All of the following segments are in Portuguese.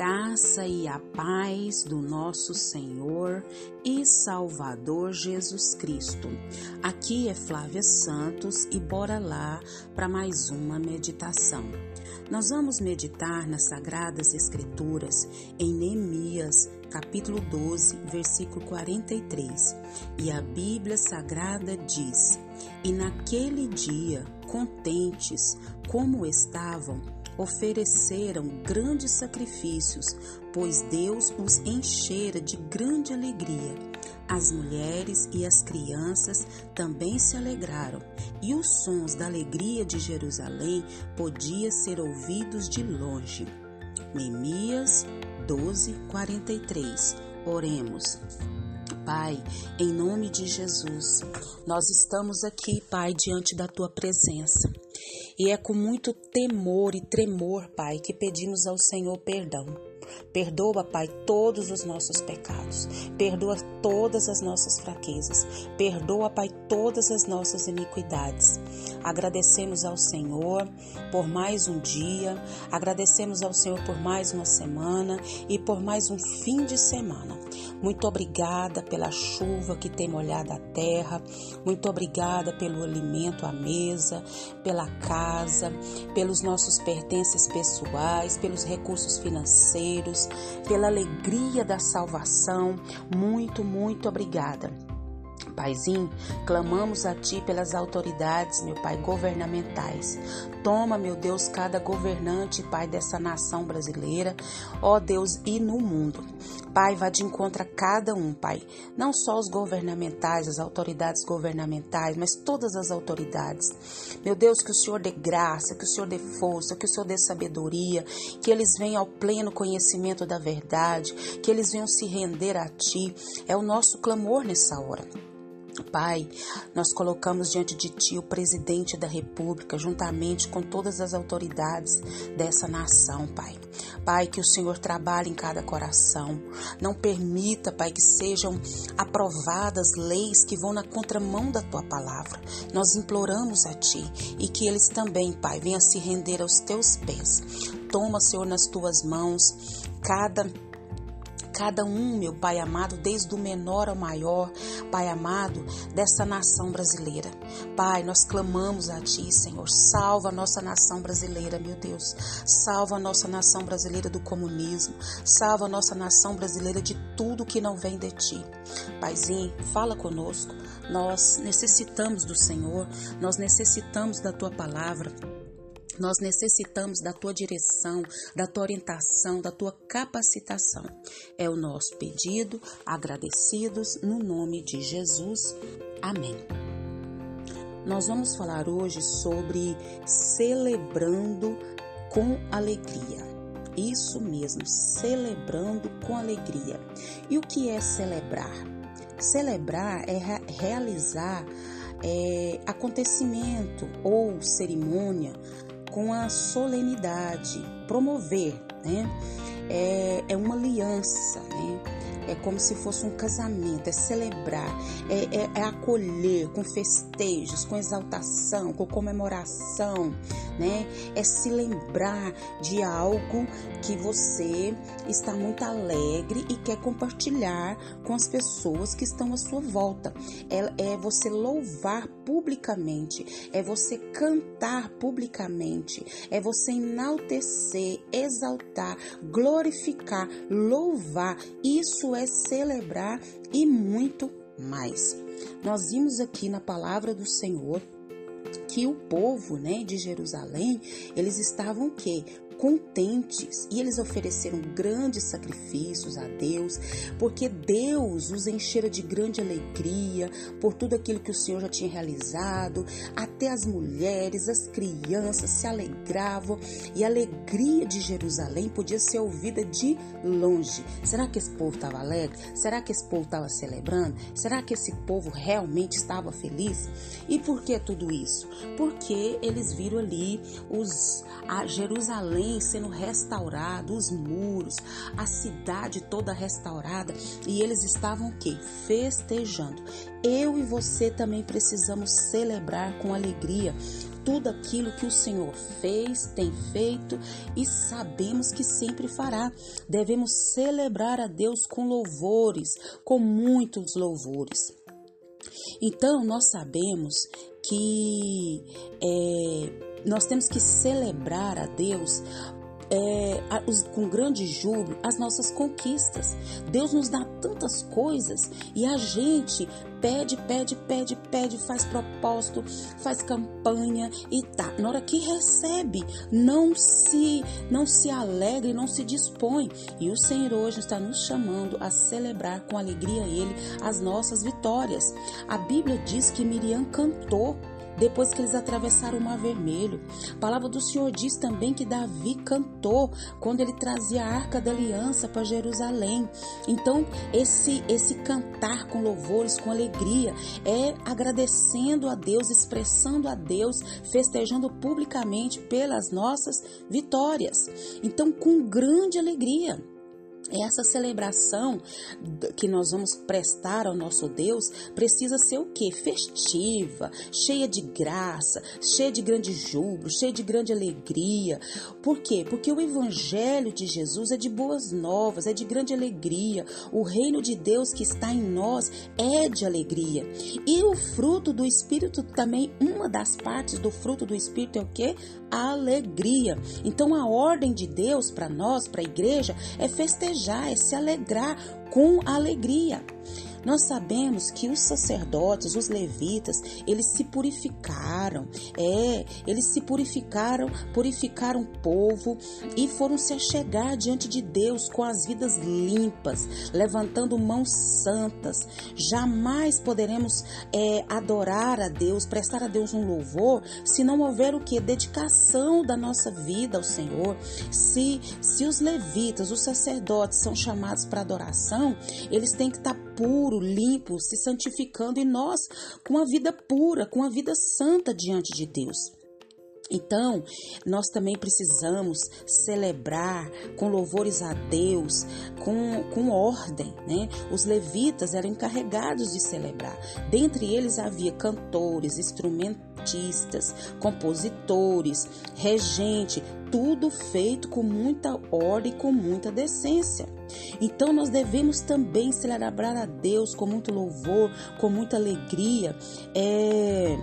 graça e a paz do nosso Senhor e Salvador Jesus Cristo. Aqui é Flávia Santos e bora lá para mais uma meditação. Nós vamos meditar nas Sagradas Escrituras em Neemias, capítulo 12, versículo 43. E a Bíblia Sagrada diz: E naquele dia, contentes como estavam, ofereceram grandes sacrifícios, pois Deus os enchera de grande alegria. As mulheres e as crianças também se alegraram, e os sons da alegria de Jerusalém podiam ser ouvidos de longe. Neemias 12, 43. Oremos. Pai, em nome de Jesus, nós estamos aqui, Pai, diante da tua presença. E é com muito temor e tremor, Pai, que pedimos ao Senhor perdão. Perdoa, Pai, todos os nossos pecados. Perdoa todas as nossas fraquezas. Perdoa, Pai, todas as nossas iniquidades. Agradecemos ao Senhor por mais um dia. Agradecemos ao Senhor por mais uma semana e por mais um fim de semana. Muito obrigada pela chuva que tem molhado a terra. Muito obrigada pelo alimento à mesa, pela casa, pelos nossos pertences pessoais, pelos recursos financeiros, pela alegria da salvação. Muito, muito obrigada. Paizinho, clamamos a Ti pelas autoridades, meu Pai, governamentais. Toma, meu Deus, cada governante, Pai, dessa nação brasileira, ó Deus, e no mundo. Pai, vá de encontro a cada um, Pai. Não só os governamentais, as autoridades governamentais, mas todas as autoridades. Meu Deus, que o Senhor dê graça, que o Senhor dê força, que o Senhor dê sabedoria, que eles venham ao pleno conhecimento da verdade, que eles venham se render a Ti. É o nosso clamor nessa hora. Pai, nós colocamos diante de Ti o presidente da República, juntamente com todas as autoridades dessa nação, Pai. Pai, que o Senhor trabalhe em cada coração. Não permita, Pai, que sejam aprovadas leis que vão na contramão da Tua palavra. Nós imploramos a Ti e que eles também, Pai, venham se render aos Teus pés. Toma, Senhor, nas Tuas mãos cada cada um, meu Pai amado, desde o menor ao maior, Pai amado, dessa nação brasileira. Pai, nós clamamos a Ti, Senhor, salva a nossa nação brasileira, meu Deus. Salva a nossa nação brasileira do comunismo, salva a nossa nação brasileira de tudo que não vem de Ti. Paizinho, fala conosco. Nós necessitamos do Senhor, nós necessitamos da Tua palavra. Nós necessitamos da tua direção, da tua orientação, da tua capacitação. É o nosso pedido, agradecidos no nome de Jesus. Amém. Nós vamos falar hoje sobre celebrando com alegria. Isso mesmo, celebrando com alegria. E o que é celebrar? Celebrar é realizar é, acontecimento ou cerimônia com a solenidade, promover, né? É, é uma aliança, né? É como se fosse um casamento, é celebrar, é, é, é acolher com festejos, com exaltação, com comemoração, né? É se lembrar de algo que você está muito alegre e quer compartilhar com as pessoas que estão à sua volta. É, é você louvar publicamente, é você cantar publicamente, é você enaltecer, exaltar, glorificar, louvar. Isso é celebrar e muito mais. Nós vimos aqui na palavra do Senhor que o povo, né, de Jerusalém, eles estavam que contentes e eles ofereceram grandes sacrifícios a Deus, porque Deus os enchera de grande alegria por tudo aquilo que o Senhor já tinha realizado. Até as mulheres, as crianças se alegravam e a alegria de Jerusalém podia ser ouvida de longe. Será que esse povo estava alegre? Será que esse povo estava celebrando? Será que esse povo realmente estava feliz? E por que tudo isso? Porque eles viram ali os a Jerusalém sendo restaurado, os muros, a cidade toda restaurada, e eles estavam o quê? Festejando. Eu e você também precisamos celebrar com alegria tudo aquilo que o Senhor fez, tem feito e sabemos que sempre fará. Devemos celebrar a Deus com louvores, com muitos louvores. Então, nós sabemos que é, nós temos que celebrar a Deus é, com grande júbilo as nossas conquistas. Deus nos dá tantas coisas e a gente pede, pede, pede, pede, faz propósito, faz campanha e tá. Na hora que recebe, não se não se alegra e não se dispõe. E o Senhor hoje está nos chamando a celebrar com alegria Ele as nossas vitórias. A Bíblia diz que Miriam cantou depois que eles atravessaram o Mar Vermelho. A palavra do Senhor diz também que Davi cantou quando ele trazia a arca da aliança para Jerusalém. Então, esse, esse cantar com louvores, com alegria, é agradecendo a Deus, expressando a Deus, festejando publicamente pelas nossas vitórias. Então, com grande alegria. Essa celebração que nós vamos prestar ao nosso Deus precisa ser o que? Festiva, cheia de graça, cheia de grande júbilo, cheia de grande alegria. Por quê? Porque o Evangelho de Jesus é de boas novas, é de grande alegria. O reino de Deus que está em nós é de alegria. E o fruto do Espírito também, uma das partes do fruto do Espírito é o que? A alegria. Então a ordem de Deus para nós, para a igreja, é festejar festejar, é se alegrar com alegria. Nós sabemos que os sacerdotes, os levitas, eles se purificaram, é, eles se purificaram, purificaram o povo e foram se achegar diante de Deus com as vidas limpas, levantando mãos santas. Jamais poderemos é, adorar a Deus, prestar a Deus um louvor, se não houver o que? Dedicação da nossa vida ao Senhor. Se, se os levitas, os sacerdotes são chamados para adoração, eles têm que estar puro, limpo, se santificando e nós com a vida pura, com a vida santa diante de Deus. Então, nós também precisamos celebrar com louvores a Deus, com, com ordem, né? Os levitas eram encarregados de celebrar. Dentre eles havia cantores, instrumentistas, compositores, regente, tudo feito com muita ordem e com muita decência. Então nós devemos também celebrar a Deus com muito louvor, com muita alegria, é,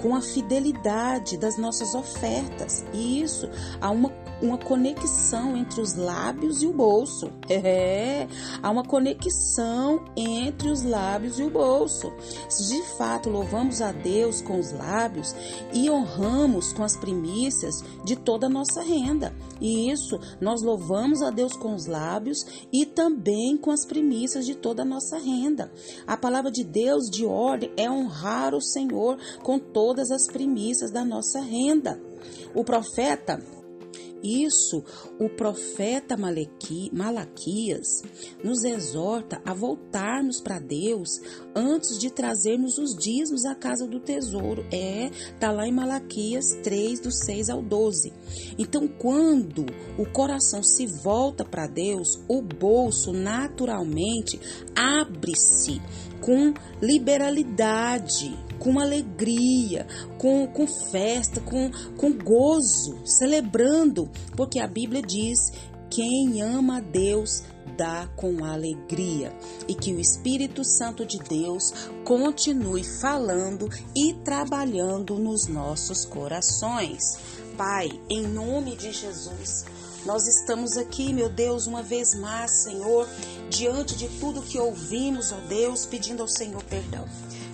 com a fidelidade das nossas ofertas. E isso há uma uma conexão entre os lábios e o bolso. É, há uma conexão entre os lábios e o bolso. Se de fato louvamos a Deus com os lábios e honramos com as primícias de toda a nossa renda. E isso nós louvamos a Deus com os lábios e também com as primícias de toda a nossa renda. A palavra de Deus de ordem é honrar o Senhor com todas as primícias da nossa renda. O profeta isso, o profeta Malaquias nos exorta a voltarmos para Deus antes de trazermos os dízimos à casa do tesouro. É, tá lá em Malaquias 3, do 6 ao 12. Então, quando o coração se volta para Deus, o bolso naturalmente abre-se com liberalidade com alegria, com, com festa, com, com gozo, celebrando, porque a Bíblia diz: quem ama a Deus dá com alegria e que o Espírito Santo de Deus continue falando e trabalhando nos nossos corações. Pai, em nome de Jesus, nós estamos aqui, meu Deus, uma vez mais, Senhor, diante de tudo que ouvimos, ó Deus, pedindo ao Senhor perdão.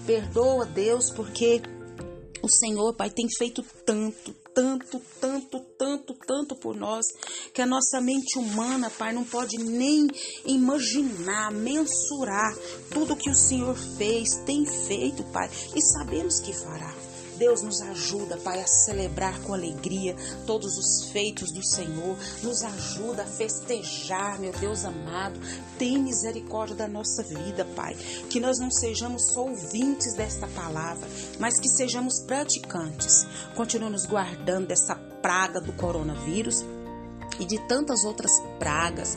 Perdoa, Deus, porque o Senhor, Pai, tem feito tanto, tanto, tanto, tanto, tanto por nós, que a nossa mente humana, Pai, não pode nem imaginar, mensurar tudo que o Senhor fez, tem feito, Pai, e sabemos que fará. Deus nos ajuda, Pai, a celebrar com alegria todos os feitos do Senhor. Nos ajuda a festejar, meu Deus amado. Tem misericórdia da nossa vida, Pai. Que nós não sejamos só ouvintes desta palavra, mas que sejamos praticantes. Continua nos guardando dessa praga do coronavírus e de tantas outras pragas,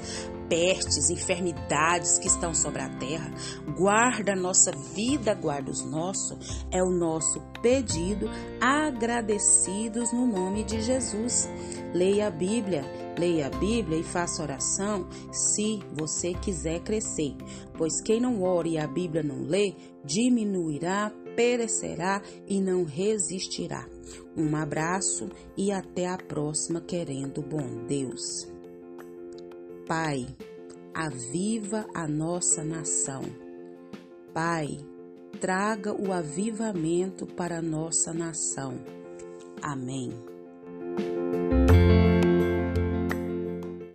pestes, enfermidades que estão sobre a terra. Guarda a nossa vida, guarda os nossos. É o nosso pedido, agradecidos no nome de Jesus. Leia a Bíblia, leia a Bíblia e faça oração se você quiser crescer, pois quem não ore e a Bíblia não lê, diminuirá, perecerá e não resistirá. Um abraço e até a próxima, querendo bom Deus. Pai, aviva a nossa nação. Pai, traga o avivamento para a nossa nação. Amém.